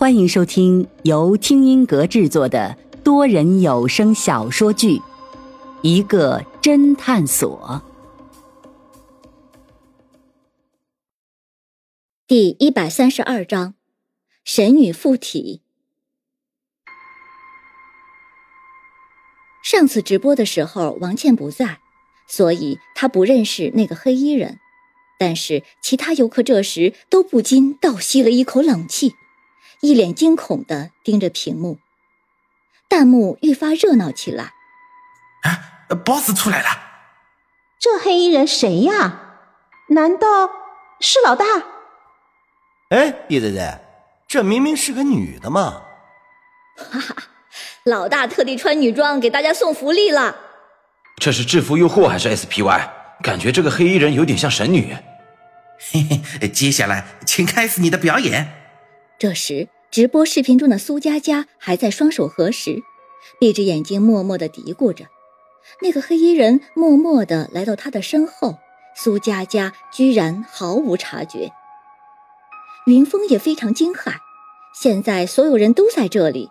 欢迎收听由听音阁制作的多人有声小说剧《一个侦探所》第一百三十二章：神女附体。上次直播的时候，王倩不在，所以她不认识那个黑衣人。但是其他游客这时都不禁倒吸了一口冷气，一脸惊恐的盯着屏幕，弹幕愈发热闹起来。啊，boss 出来了！这黑衣人谁呀？难道是老大？哎，叶子子，这明明是个女的嘛！哈哈，老大特地穿女装给大家送福利了。这是制服诱惑还是 SPY？感觉这个黑衣人有点像神女。嘿嘿，接下来请开始你的表演。这时，直播视频中的苏佳佳还在双手合十，闭着眼睛默默的嘀咕着。那个黑衣人默默的来到她的身后，苏佳佳居然毫无察觉。云峰也非常惊骇，现在所有人都在这里，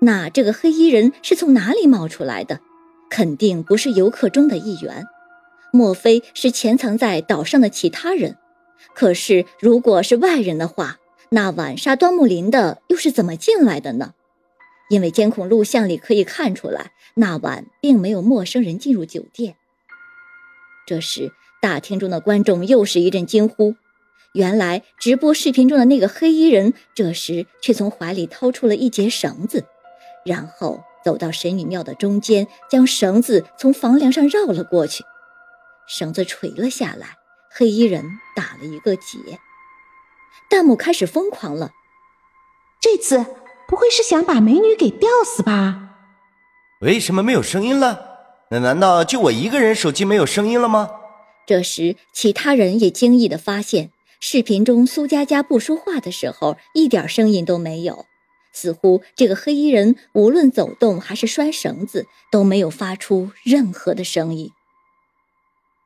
那这个黑衣人是从哪里冒出来的？肯定不是游客中的一员，莫非是潜藏在岛上的其他人？可是，如果是外人的话，那晚杀端木林的又是怎么进来的呢？因为监控录像里可以看出来，那晚并没有陌生人进入酒店。这时，大厅中的观众又是一阵惊呼。原来，直播视频中的那个黑衣人，这时却从怀里掏出了一截绳子，然后走到神女庙的中间，将绳子从房梁上绕了过去，绳子垂了下来。黑衣人打了一个结，弹幕开始疯狂了。这次不会是想把美女给吊死吧？为什么没有声音了？那难道就我一个人手机没有声音了吗？这时，其他人也惊异的发现，视频中苏佳佳不说话的时候，一点声音都没有，似乎这个黑衣人无论走动还是拴绳子，都没有发出任何的声音。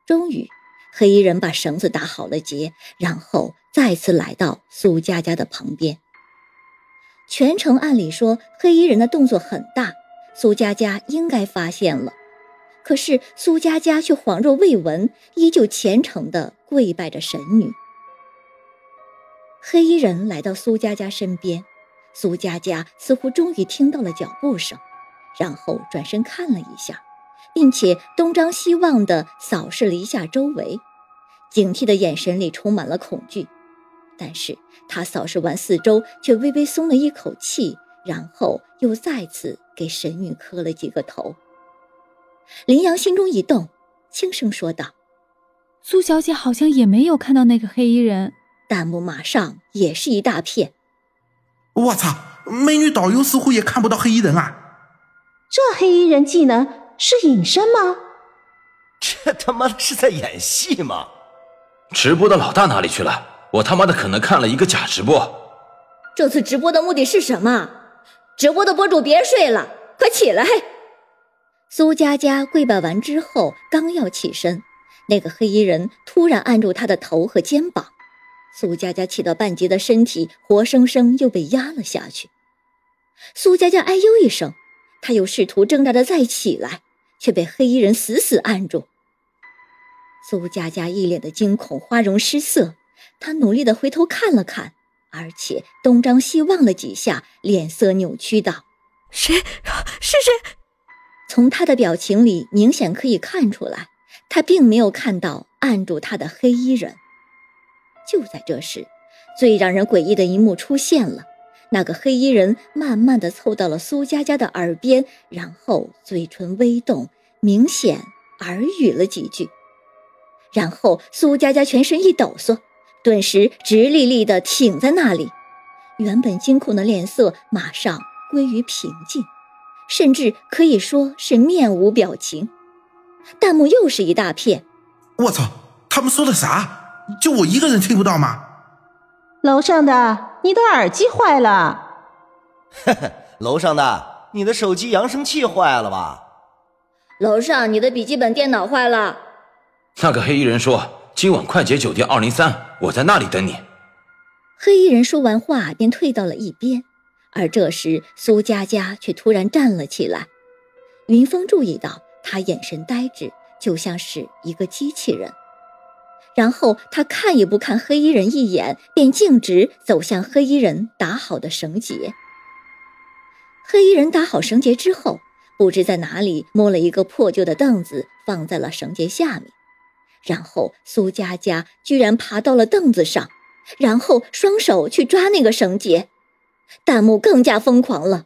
终于。黑衣人把绳子打好了结，然后再次来到苏佳佳的旁边。全程按理说，黑衣人的动作很大，苏佳佳应该发现了，可是苏佳佳却恍若未闻，依旧虔诚地跪拜着神女。黑衣人来到苏佳佳身边，苏佳佳似乎终于听到了脚步声，然后转身看了一下。并且东张西望地扫视了一下周围，警惕的眼神里充满了恐惧。但是他扫视完四周，却微微松了一口气，然后又再次给神女磕了几个头。林阳心中一动，轻声说道：“苏小姐好像也没有看到那个黑衣人。”弹幕马上也是一大片。我操！美女导游似乎也看不到黑衣人啊！这黑衣人技能。是隐身吗？这他妈的是在演戏吗？直播的老大哪里去了？我他妈的可能看了一个假直播。这次直播的目的是什么？直播的博主别睡了，快起来！苏佳佳跪拜完之后，刚要起身，那个黑衣人突然按住她的头和肩膀，苏佳佳气到半截的身体活生生又被压了下去。苏佳佳哎呦一声。他又试图挣扎着再起来，却被黑衣人死死按住。苏佳佳一脸的惊恐，花容失色。她努力的回头看了看，而且东张西望了几下，脸色扭曲道：“谁？是谁？”从他的表情里明显可以看出来，他并没有看到按住他的黑衣人。就在这时，最让人诡异的一幕出现了。那个黑衣人慢慢的凑到了苏佳佳的耳边，然后嘴唇微动，明显耳语了几句。然后苏佳佳全身一抖擞，顿时直立立的挺在那里，原本惊恐的脸色马上归于平静，甚至可以说是面无表情。弹幕又是一大片。我操！他们说的啥？就我一个人听不到吗？楼上的。你的耳机坏了，呵呵，楼上的，你的手机扬声器坏了吧？楼上，你的笔记本电脑坏了。那个黑衣人说：“今晚快捷酒店二零三，我在那里等你。”黑衣人说完话便退到了一边，而这时，苏佳佳却突然站了起来。云峰注意到她眼神呆滞，就像是一个机器人。然后他看也不看黑衣人一眼，便径直走向黑衣人打好的绳结。黑衣人打好绳结之后，不知在哪里摸了一个破旧的凳子，放在了绳结下面。然后苏佳佳居然爬到了凳子上，然后双手去抓那个绳结。弹幕更加疯狂了。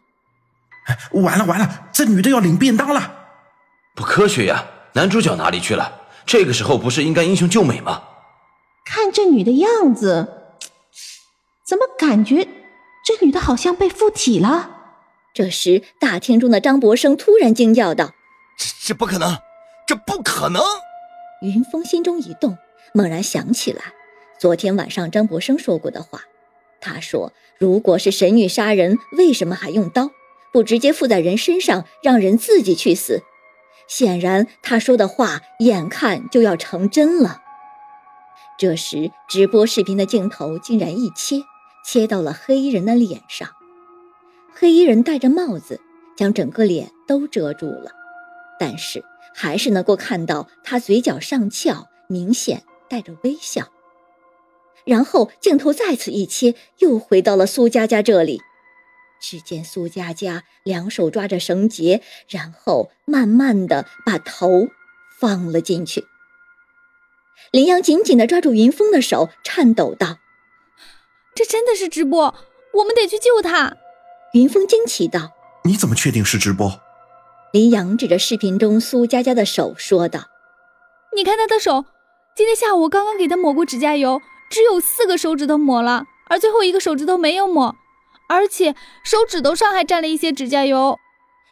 完了完了，这女的要领便当了！不科学呀！男主角哪里去了？这个时候不是应该英雄救美吗？看这女的样子，怎么感觉这女的好像被附体了？这时，大厅中的张博生突然惊叫道：“这这不可能，这不可能！”云峰心中一动，猛然想起来昨天晚上张博生说过的话。他说：“如果是神女杀人，为什么还用刀？不直接附在人身上，让人自己去死？”显然，他说的话眼看就要成真了。这时，直播视频的镜头竟然一切，切到了黑衣人的脸上。黑衣人戴着帽子，将整个脸都遮住了，但是还是能够看到他嘴角上翘，明显带着微笑。然后镜头再次一切，又回到了苏佳佳这里。只见苏佳佳两手抓着绳结，然后慢慢的把头放了进去。林阳紧紧的抓住云峰的手，颤抖道：“这真的是直播，我们得去救他。”云峰惊奇道：“你怎么确定是直播？”林阳指着视频中苏佳佳的手说道：“你看她的手，今天下午我刚刚给她抹过指甲油。”只有四个手指头抹了，而最后一个手指头没有抹，而且手指头上还沾了一些指甲油。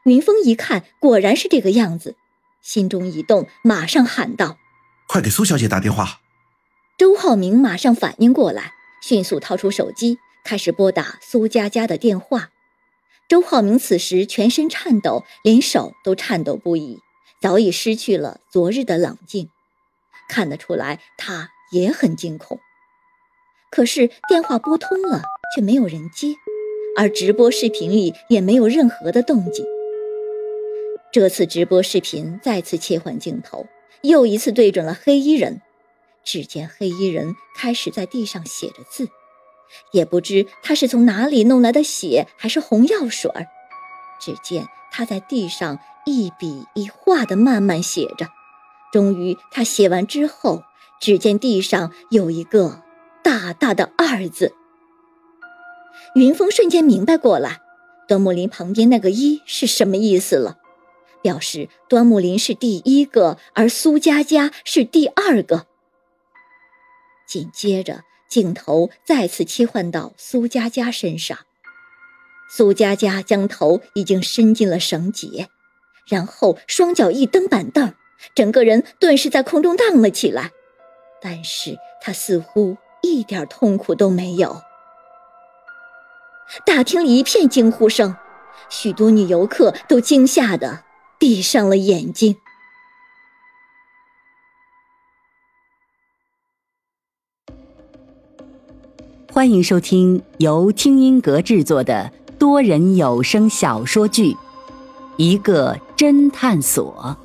云峰一看，果然是这个样子，心中一动，马上喊道：“快给苏小姐打电话！”周浩明马上反应过来，迅速掏出手机，开始拨打苏佳佳的电话。周浩明此时全身颤抖，连手都颤抖不已，早已失去了昨日的冷静，看得出来他也很惊恐。可是电话拨通了，却没有人接，而直播视频里也没有任何的动静。这次直播视频再次切换镜头，又一次对准了黑衣人。只见黑衣人开始在地上写着字，也不知他是从哪里弄来的血，还是红药水。只见他在地上一笔一画的慢慢写着，终于他写完之后，只见地上有一个。大大的“二”字，云峰瞬间明白过来，端木林旁边那个“一”是什么意思了，表示端木林是第一个，而苏佳佳是第二个。紧接着，镜头再次切换到苏佳佳身上，苏佳佳将头已经伸进了绳结，然后双脚一蹬板凳，整个人顿时在空中荡了起来，但是她似乎。一点痛苦都没有。大厅一片惊呼声，许多女游客都惊吓的闭上了眼睛。欢迎收听由听音阁制作的多人有声小说剧《一个侦探所》。